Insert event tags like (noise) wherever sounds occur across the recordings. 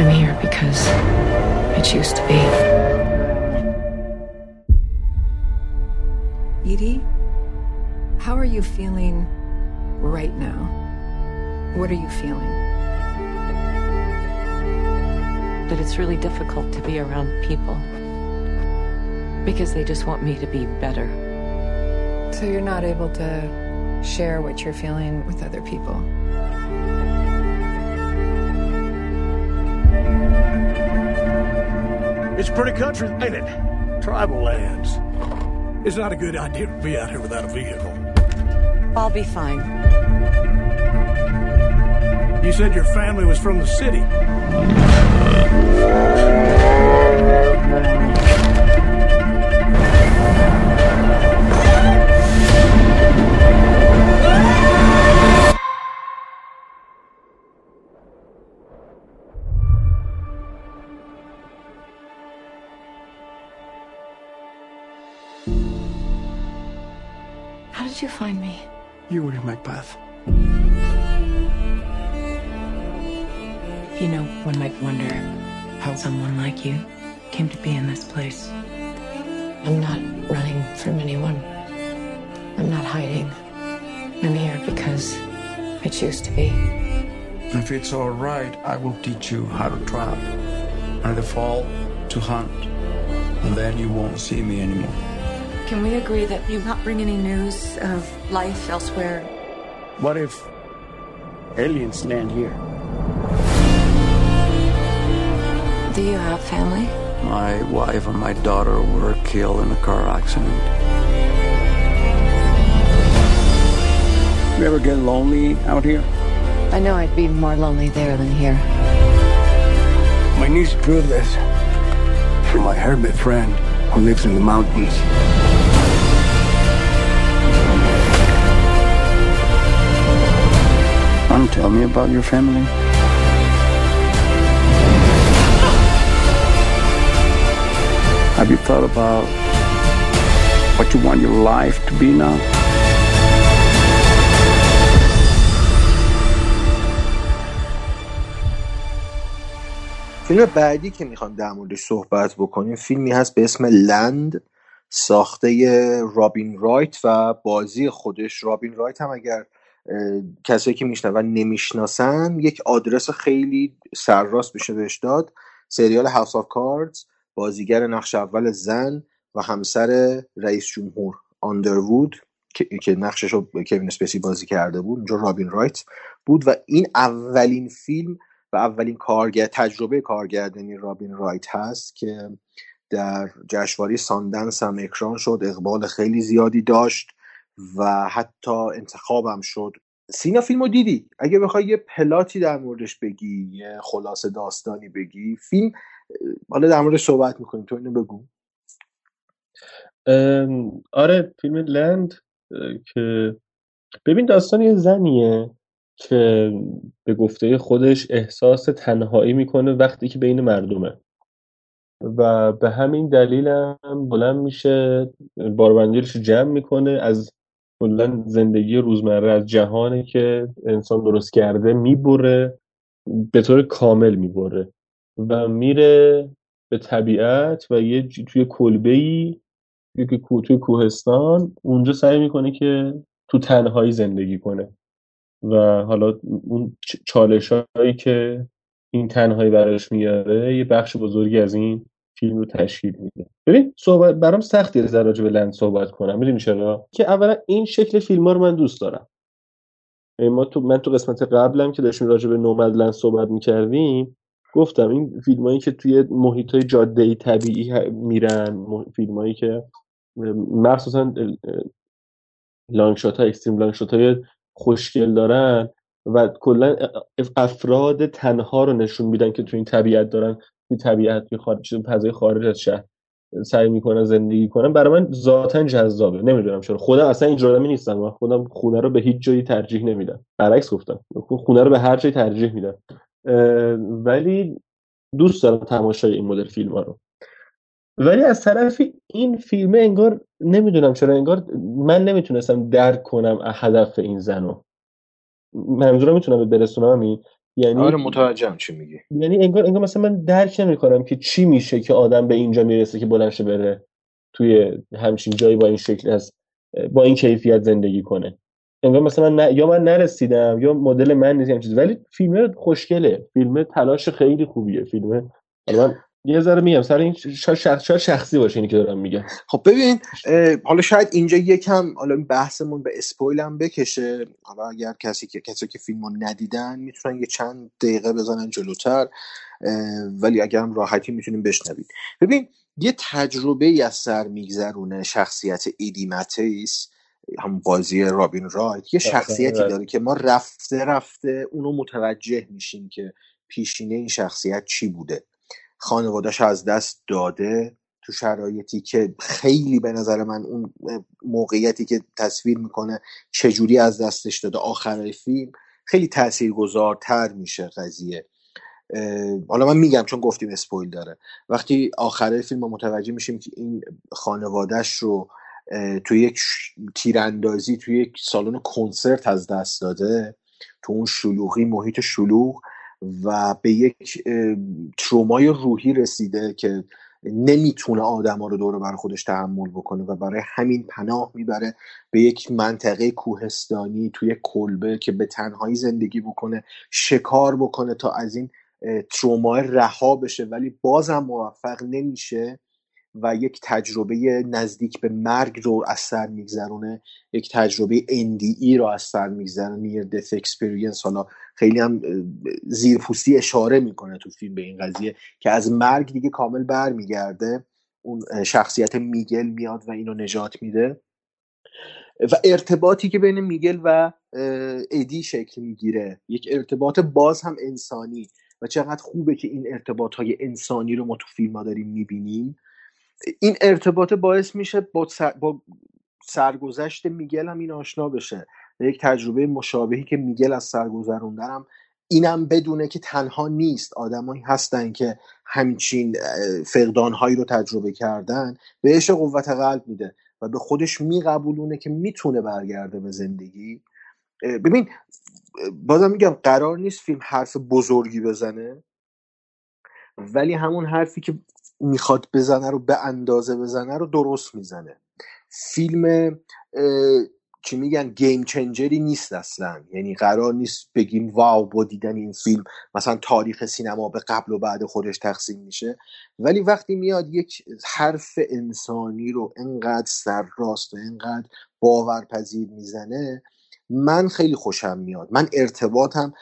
I'm here because I choose to be. Edie, how are you feeling right now? What are you feeling? That it's really difficult to be around people because they just want me to be better. So you're not able to share what you're feeling with other people? It's pretty country, ain't it? Tribal lands. It's not a good idea to be out here without a vehicle. I'll be fine. You said your family was from the city. Did you find me? You were in my path. You know, one might wonder how someone like you came to be in this place. I'm not running from anyone. I'm not hiding. I'm here because I choose to be. If it's all right, I will teach you how to trap. And the fall, to hunt. And then you won't see me anymore. Can we agree that you not bring any news of life elsewhere? What if aliens land here? Do you have family? My wife and my daughter were killed in a car accident. You ever get lonely out here? I know I'd be more lonely there than here. My niece proved this from my hermit friend who lives in the mountains. Tell me about your family? Have you thought about what you want your life to be now? فیلم بعدی که می‌خوایم در موردش صحبت بکنیم فیلمی هست به اسم Land ساخته رابین رایت و بازی خودش رابین رایت هم اگر کسایی که میشنون نمی‌شناسن یک آدرس خیلی سرراست بشه بهش داد. سریال House of Cards بازیگر نقش اول زن و همسر رئیس جمهور آندروود که, نقشش رو کوین اسپیسی بازی کرده بود. اونجا رابین رایت بود و این اولین فیلم و اولین کارگر تجربه کارگردانی رابین رایت هست که در جشنواره ساندنس هم اکران شد. اقبال خیلی زیادی داشت. و حتی انتخابم شد. سینا فیلمو دیدی؟ اگه بخوای یه پلاتی در موردش بگی یه خلاصه داستانی بگی. فیلم حالا در موردش صحبت می‌کنیم. تو اینو بگو. آره فیلم لند که ببین داستان یه زنیه که به گفته خودش احساس تنهایی می‌کنه وقتی که بین مردمه. و به همین دلیل هم بلند میشه باربندیلش جمع می‌کنه از کلا زندگی روزمره از جهانی که انسان درست کرده می‌بره به طور کامل می‌بره و میره به طبیعت و یه توی که کو- توی کوهستان اونجا سعی می‌کنه که تو تنهایی زندگی کنه. و حالا اون چالش هایی که این تنهایی براش میاره یه بخش بزرگی از این فیلم رو تشکیل میده. ببین صحبت برام سختی از راجع به لند صحبت کنم. می‌دونی چرا؟ که اولا این شکل فیلم ها رو من دوست دارم. ما تو من تو قسمت قبلم که داشتیم راجع به نومدلند صحبت می‌کردیم گفتم این فیلم هایی که توی محیط های جاده طبیعی میرن فیلم هایی که مخصوصا لانگ شات های اکستریم لانگ شات های خوشگل دارن و کلا افراد تنها رو نشون میدن که تو این طبیعت دارن توی طبیعت توی خارج فضای خارج از شهر سعی می‌کنن زندگی کنن برای من ذاتا جذابه. نمی‌دونم چرا. خودم اصلا این آدمی نیستم من خودم خونه رو به هیچ جایی ترجیح نمیدم. برعکس گفتم. خونه رو به هر جایی ترجیح میدم. ولی دوست دارم تماشای این مدل فیلم ها رو. ولی از طرفی این فیلمه انگار نمی‌دونم چرا انگار من نمی‌تونستم درک کنم هدف این زنو منظورم می‌تونم برسونم همین یعنی آره متوجهم چی میگی. یعنی انگار انگار مثلا من درک نمی‌کنم که چی میشه که آدم به اینجا می‌رسه که بلند بره توی همچین جایی با این شکل از با این کیفیت زندگی کنه. انگار مثلا من ن... یا من نرسیدم یا مدل من نیست چیز ولی فیلم خوشگله. فیلم تلاش خیلی خوبیه فیلم من یه ذره میگم سر این شخص شخصی باشه اینی که دارم میگم. خب ببین حالا شاید اینجا یکم حالا این بحثمون به اسپویل هم بکشه. حالا اگر کسی که کسی که فیلمو ندیدن می‌تونن یه چند دقیقه بزنن جلوتر. ولی اگر هم راحتی می‌تونیم بشنوید ببین یه تجربه ای از سر میگذرونه شخصیت ایدی متیس هم بازی رابین رایت. یه شخصیتی داره که ما رفته رفته اونو متوجه میشیم که پیشینه این شخصیت چی بوده. خانوادهش از دست داده تو شرایطی که خیلی به نظر من اون موقعیتی که تصویر می‌کنه چجوری از دستش داده. آخرای فیلم خیلی تاثیرگذارتر میشه قضیه. حالا من میگم چون گفتیم اسپویل داره. وقتی آخره فیلم متوجه میشیم که این خانوادهش رو توی یک تیراندازی توی یک سالن کنسرت از دست داده تو اون شلوغی محیط شلوغ و به یک ترومای روحی رسیده که نمی‌تونه آدما رو دور بر خودش تحمل بکنه و برای همین پناه می‌بره به یک منطقه کوهستانی توی کلبه که به تنهایی زندگی بکنه شکار بکنه تا از این تروما رها بشه. ولی بازم موفق نمیشه. و یک تجربه نزدیک به مرگ رو از سر میگذرونه. یک تجربه NDE رو از سر میگذرونه. near death experience حالا خیلی هم زیرپوستی اشاره می‌کنه تو فیلم به این قضیه که از مرگ دیگه کامل برمیگرده. اون شخصیت میگل میاد و اینو نجات میده. و ارتباطی که بین میگل و ادی شکل می‌گیره. یک ارتباط باز هم انسانی. و چقدر خوبه که این ارتباط های انسانی رو ما تو فیلم ها داریم می‌بینیم. این ارتباط باعث میشه با, با سرگذشت میگل هم این آشنا بشه یک تجربه مشابهی که میگل از سرگذروندنم اینم بدونه که تنها نیست. آدمایی هستن که همچین فقدانهایی رو تجربه کردن بهش قوت قلب میده و به خودش میقبولونه که می‌تونه برگرده به زندگی. ببین بازم میگم قرار نیست فیلم حرف بزرگی بزنه ولی همون حرفی که می‌خواد بزنه رو به اندازه بزنه رو درست می‌زنه. فیلم چی میگن گیم چنجری نیست اصلا. یعنی قرار نیست بگیم واو با دیدن این فیلم مثلا تاریخ سینما به قبل و بعد خودش تقسیم میشه. ولی وقتی میاد یک حرف انسانی رو انقدر سرراست و انقدر باورپذیر می‌زنه من خیلی خوشم میاد. من ارتباطم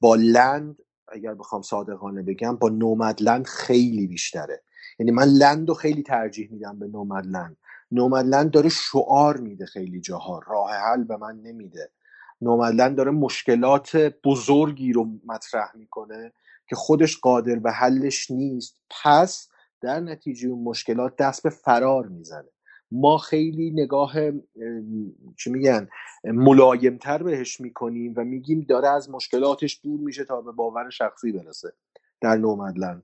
با لند اگر بخوام صادقانه بگم با نومدلند خیلی بیشتره. یعنی من لند رو خیلی ترجیح میدم به نومدلند. نومدلند داره شعار میده خیلی جاها. راه حل به من نمیده. نومدلند داره مشکلات بزرگی رو مطرح می‌کنه که خودش قادر به حلش نیست. پس در نتیجه اون مشکلات دست به فرار می‌زنه. ما خیلی نگاه چی میگن ملایمتر بهش می‌کنیم و میگیم داره از مشکلاتش دور میشه تا به باور شخصی برسه در نومدلند.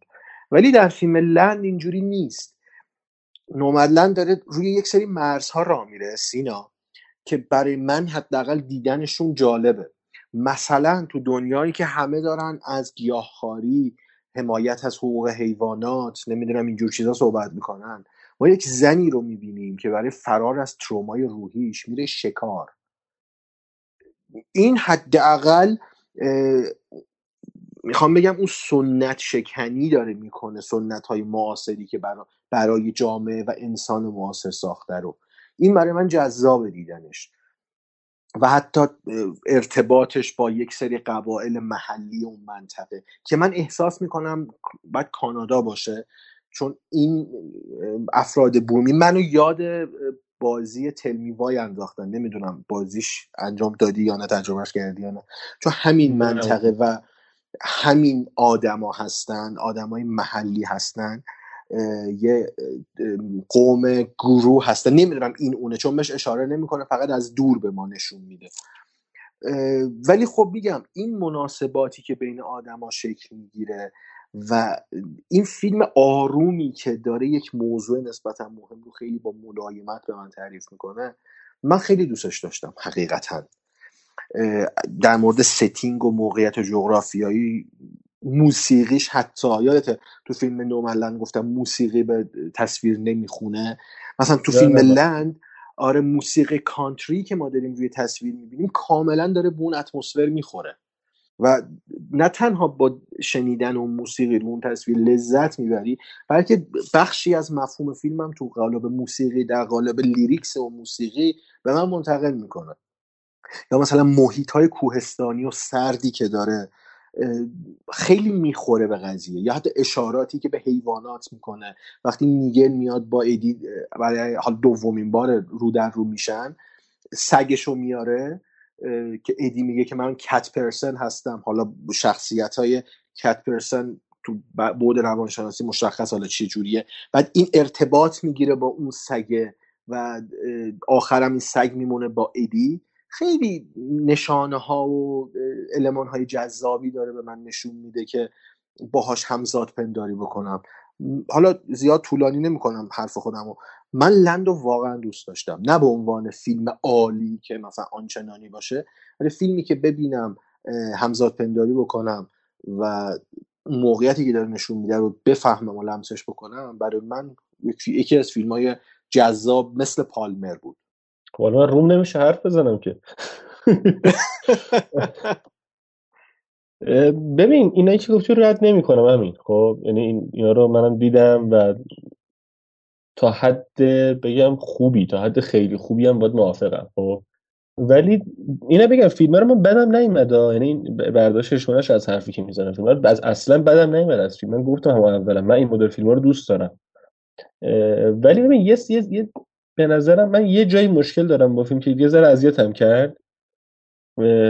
ولی در فیلم لند اینجوری نیست. نومدلند داره روی یک سری مرزها را میره سینا که برای من حداقل دیدنشون جالبه. مثلا تو دنیایی که همه دارن از گیاهخواری حمایت از حقوق حیوانات نمی‌دونم اینجور چیزا صحبت می‌کنن یک زنی رو می‌بینیم که برای فرار از ترومای روحیش میره شکار. این حداقل می‌خوام بگم اون سنت شکنی داره می‌کنه سنت های معاصری که برای, برای جامعه و انسان معاصر ساخته رو. این برای من جذاب دیدنش. و حتی ارتباطش با یک سری قبایل محلی اون منطقه که من احساس می‌کنم باید کانادا باشه. چون این افراد بومی منو یاد بازی تلمی وای انداختن. نمی‌دونم بازیش انجام دادی یا نه تجربهش کردی یا نه. چون همین منطقه و همین آدما هستن آدمای محلی هستن. یه قوم گروه هستن. نمی‌دونم این اونه چون بهش اشاره نمی‌کنه فقط از دور به ما نشون میده. ولی خب میگم این مناسباتی که بین آدما شکل می‌گیره و این فیلم آرومی که داره یک موضوع نسبتا مهم رو خیلی با ملایمت به من تعریف می‌کنه من خیلی دوستش داشتم حقیقتا. در مورد setting و موقعیت جغرافیایی موسیقیش حتی یادت تو فیلم Nomadland گفتم موسیقی به تصویر نمی‌خونه؟ مثلا تو فیلم Land آره موسیقی کانتری که ما داریم روی تصویر می‌بینیم کاملا داره به اون اتمسفر می‌خوره. و نه تنها با شنیدن اون موسیقی رو اون تصویر لذت می‌بری بلکه بخشی از مفهوم فیلمم تو قالب موسیقی در قالب لیریکس و موسیقی به من منتقل می‌کنه. یا مثلا محیط های کوهستانی و سردی که داره خیلی می‌خوره به قضیه. یا حتی اشاراتی که به حیوانات می‌کنه. وقتی میگل میاد با ادی برای حال دومین بار رو در رو میشن سگشو میاره. که ادی میگه که من کت پرسن هستم. حالا شخصیت های کت پرسن تو بود روانشناسی مشخص حالا چه جوریه. بعد این ارتباط می‌گیره با اون سگه و آخرم این سگ میمونه با ادی. خیلی نشانه ها و علمان های جذابی داره به من نشون میده که باهاش همزاد پنداری بکنم. حالا زیاد طولانی نمی‌کنم حرف خودم و من لند رو واقعا دوست داشتم. نه به عنوان فیلم عالی که مثلا آنچنانی باشه ولی فیلمی که ببینم همزاد پنداری بکنم و موقعیتی که داره نشون میده رو بفهمم و لمسش بکنم برای من یکی از فیلم های جذاب مثل پالمر بود. حالا من روم نمیشه حرف بزنم که. (laughs) ببین اینایی که گفتی رد نمی‌کنم همین خب یعنی این اینا رو منم دیدم و تا حد بگم خوبی تا حد خیلی خوبی هم باید موافقم خب؟ ولی اینا بگم فیلم رو من بدم نیومد یعنی برداشتشونش از حرفی که می‌زنم فیلم از اصلا بدم نیومد از فیلم. من گفتم هم اولا من این مدل فیلم رو دوست دارم. ولی ببین یه, یه به نظرم من یه جایی مشکل دارم با فیلم که یه ذره اذیتم کرد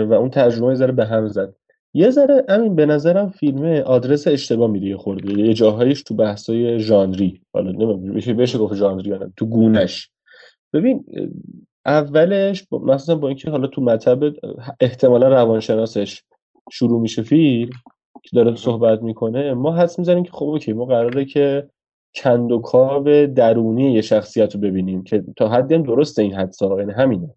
و اون ترجمه یه ذره به هم زد. یه ذره همین به نظرم فیلم آدرس اشتباه میده یه خورده. یه جاهایش تو بحثای ژانری. حالا نمی‌دونم بشه گفت ژانری یا تو گونش. ببین اولش مثلا با اینکه حالا تو مطب احتمالا روانشناسش شروع میشه فیلم که داره صحبت می‌کنه ما حس می‌زنیم که خب اوکی ما قراره که کندوکاو درونی یه شخصیت رو ببینیم که تا حدی هم درسته این حدسا یعنی همینه.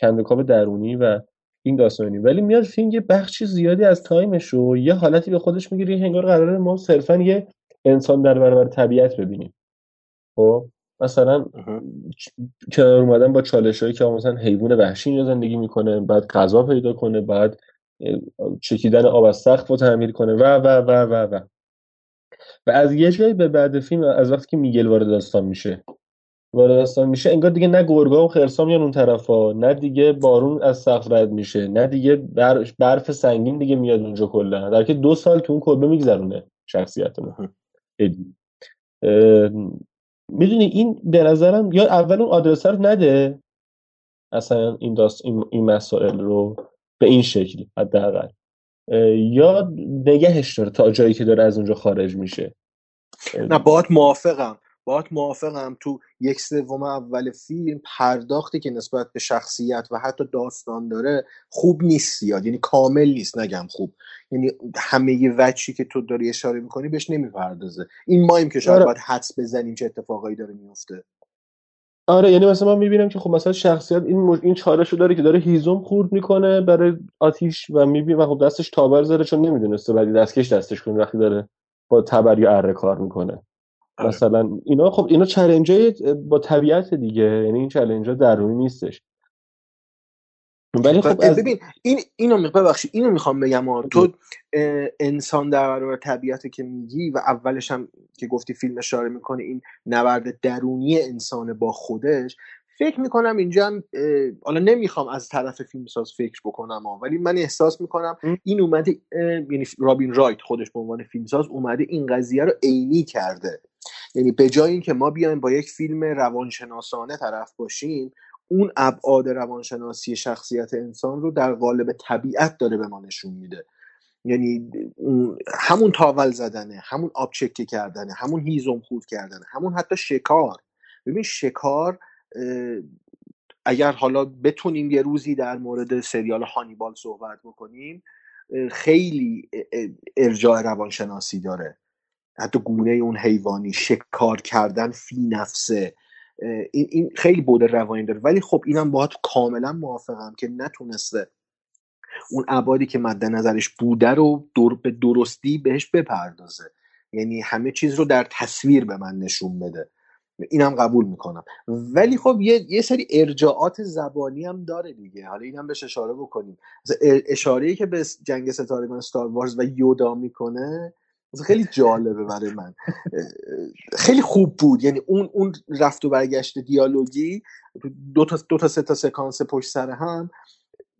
کندوکاو درونی و این داستانی. ولی میاد فیلم یه بخشی زیادی از تایمش رو یه حالتی به خودش می‌گیره یه هنگار قراره ما صرفا یه انسان در برابر طبیعت ببینیم. خب مثلا کنار اومدن با چالش هایی که مثلا حیوان وحشی اینجا زندگی می‌کنه بعد غذا پیدا کنه بعد چکیدن آب از سقف رو تعمیر کنه و و و و و. و از یه جایی به بعد فیلم از وقتی که میگل وارد داستان میشه. وارد داستان میشه انگار دیگه نه گرگا و خرسا میان اون طرفا نه دیگه بارون از سقف رد میشه نه دیگه برف سنگین دیگه میاد اونجا کلا. در که دو سال تو اون کلبه میگذرونه شخصیت ما می‌دونی این به نظرم یا اول اون آدرس رو نده. اصلا این داست این, این مسائل رو به این شکل حداقل. یا نگهش داره تا جایی که داره از اونجا خارج میشه. نه باید موافقم. باید موافقم تو یک سوم اول فیلم پرداختی که نسبت به شخصیت و حتی داستان داره خوب نیست یاد یعنی کامل نیست نگم خوب. یعنی همه یه وچی که تو داری اشاره می‌کنی بهش نمی‌پردازه. این مایم که شاید آره. باید حدس بزنیم چه اتفاقایی داره میفته آره یعنی مثلا من می‌بینم که خب مثلا شخصیت این مج... این چالشو داره که داره هیزم خورد می‌کنه برای آتیش و می‌بینه و خب دستش تابر زده چون نمی‌دونسته بعدی دستکش دستش کنه وقتی داره با تبر یا اره کار می‌کنه. آره. مثلا اینا خب اینا چالش با طبیعت دیگه یعنی این چالش درونی نیستش. ولی خب از... ببین این اینو می ببخشید اینو می‌خوام بگم تو انسان در برابر طبیعت که میگی و اولش هم که گفتی فیلم اشاره می‌کنه این نبرد درونی انسان با خودش فکر می‌کنم اینجا هم حالا نمی‌خوام از طرف فیلمساز فکر بکنم ولی من احساس می‌کنم این اومده یعنی رابین رایت خودش به عنوان فیلمساز اومده این قضیه رو عینی کرده. یعنی به جای اینکه ما بیایم با یک فیلم روانشناسانه طرف باشیم اون ابعاد روانشناسی شخصیت انسان رو در قالب طبیعت داره به ما نشون میده. یعنی همون تاول زدنه همون آب چکه کردنه همون هیزم خورد کردنه همون حتی شکار. ببین شکار اگر حالا بتونیم یه روزی در مورد سریال هانیبال صحبت بکنیم خیلی ارجاع روانشناسی داره. حتی گونه اون حیوانی شکار کردن فی نفسه. این, خیلی بود روانی داره. ولی خب اینم باهات کاملا موافقم که نتونسته اون ابعادی که مد نظرش بوده رو دور به درستی بهش بپردازه. یعنی همه چیز رو در تصویر به من نشون بده. اینم قبول می‌کنم. ولی خب یه, یه سری ارجاعات زبانی هم داره دیگه. حالا اینم بهش اشاره بکنیم. اشاره که به جنگ ستارگان ستار وارز و یودا می‌کنه خیلی جالبه برای من. خیلی خوب بود. یعنی اون اون رفت و برگشت دیالوگی دو تا دو تا سه تا سکانس پشت سر هم.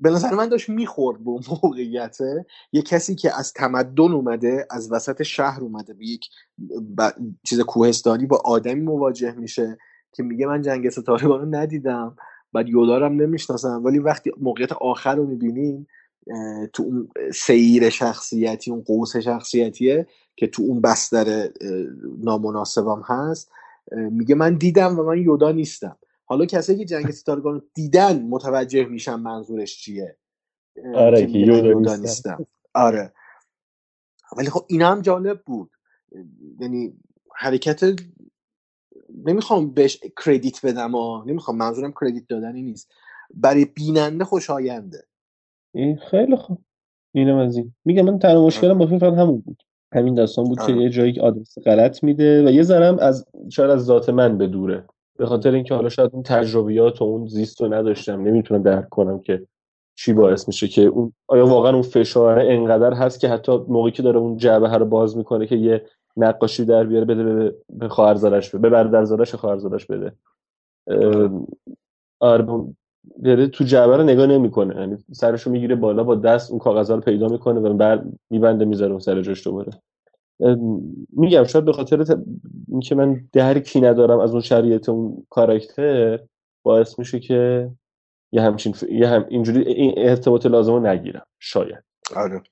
به نظر من داشت می‌خورد به موقعیته یه کسی که از تمدن اومده از وسط شهر اومده به یک چیز کوهستانی با آدمی مواجه میشه که میگه من جنگ ستارگان رو ندیدم بعد یودارم نمی‌شناسم. ولی وقتی موقعیت آخر رو می‌بینیم تو اون سیر شخصیتی اون قوس شخصیتیه که تو اون بستر نامناسبم هست میگه من دیدم و من یودا نیستم. حالا کسایی که جنگ ستارگان دیدن متوجه میشن منظورش چیه. آره که یودا نیستم. آره. ولی خب این هم جالب بود. یعنی حرکت نمی‌خوام بهش کردیت بدم و نمی‌خوام منظورم کردیت دادنی نیست. برای بیننده خوشاینده. این خیلی خوب. اینم از این. میگم من تنها مشکلم با فیلم فقط همون بود. همین داستان بود که یه جایی آدرس غلط میده و یه ذرم از شاید از ذات من بدوره به خاطر اینکه حالا شاید اون تجربیات و اون زیست رو نداشتم نمی‌تونم درک کنم که چی باعث میشه که اون آیا واقعا اون فشار انقدر هست که حتی موقعی که داره اون جعبه رو باز می‌کنه که یه نقاشی در بیاره بده به خواهرزادش بده به برادرزادش خواهرزادش بده. آره. بره تو جعبه رو نگاه نمی‌کنه یعنی سرشو می‌گیره بالا با دست اون کاغذ رو پیدا می‌کنه و بعد میبنده می‌ذاره اون سر جاش دوباره. میگم شاید به خاطر اینکه من درکی ندارم از اون شریعت اون کاراکتر باعث میشه که یه همچین ف... یه هم اینجوری این ارتباط لازم رو نگیرم شاید. آره.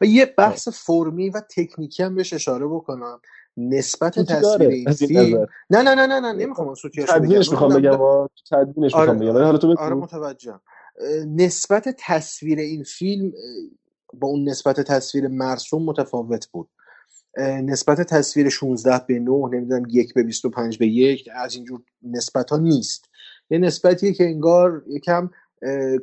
و یه بحث فرمی و تکنیکی هم بهش اشاره بکنم. نسبت تصویر این فیلم. نه نه نه نه نه نمی‌خوام سوتیاش تدوینش می‌خوام بگم تدوینش آره می‌خوام بگم. حالا تو آره متوجهم. نسبت تصویر این فیلم با اون نسبت تصویر مرسوم متفاوت بود. نسبت تصویر 16 به 9 نمی‌دونم یک به 25 به یک از اینجور نسبت ها نیست. یه نسبتیه که انگار یکم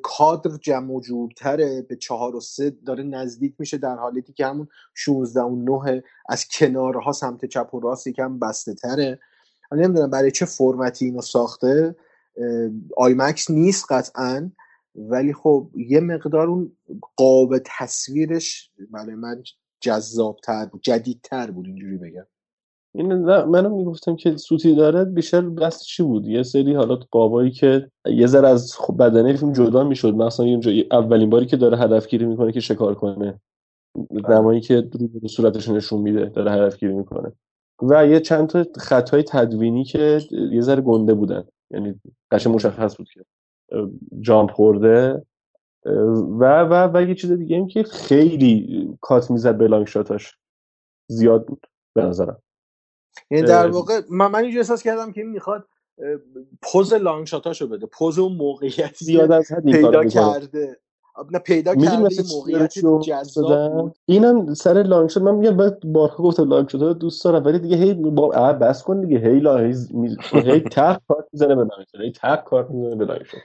کادر جمع و جورتره به چهار و سه داره نزدیک میشه در حالتی که همون 16 و 9 از کنارها سمت چپ و راست یکم بسته تره نمی‌دونم برای چه فرمتی اینو ساخته. آیمکس نیست قطعا ولی خب یه مقدار اون قاب تصویرش برای من جذابتر بود جدیدتر بود اینجوری بگم. این منم می‌گفتم که سوتی داره بیشتر بس چی بود؟ یه سری حالات قابایی که یه ذره از بدنه فیلم جدا می‌شد مثلا اونجا اولین باری که داره هدفگیری می‌کنه که شکار کنه. زمانی که رو صورتش نشون میده داره هدفگیری می‌کنه. و یه چند تا خطای تدوینی که یه ذره گنده بودن. یعنی قشنگ مشخص بود که جامپ خورده. و و و یه چیز دیگه این که خیلی کات می‌زد به لانگ شاتاش. زیاد بود به نظرم. یعنی در واقع من من اینجا احساس کردم که این می‌خواد پز long shot اشو بده. پز اون موقعیت زیاد از حد پیدا کرده. نه پیدا کرده موقعیت جذاب اینم سر long shot. من میگم بعد بارها گفتم long shot رو دوست دارم ولی دیگه هی با بس کن دیگه. هی long هی تق کات می‌زنه به long shot. هی تق کات می‌زنه به long shot.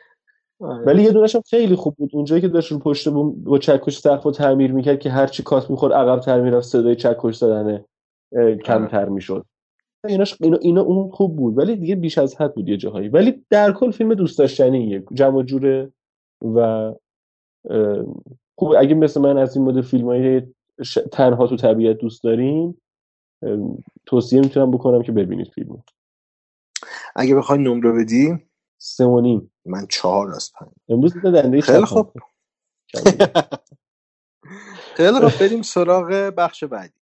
ولی یه دونش هم خیلی خوب بود. اونجایی که داشت رو پشت با چکش سقف رو تعمیر می‌کرد که هرچی کات می‌خورد عقب تر می‌رفت صدای چکش زدن کمتر می‌شد. ایناش اینا, اینا اون خوب بود. ولی دیگه بیش از حد بود یه جاهایی. ولی در کل فیلم دوست داشتنیه جمع جوره و خوب. اگه مثل من از این مدل فیلم های ش... تنها تو طبیعت دوست دارین توصیه می‌تونم بکنم که ببینید فیلمو. اگه بخوای نمره بدی سه و نیم. من چهار از پنج امروز دنده خیلی خوب. (laughs) خیلی خوب. بریم سراغ بخش بعدی.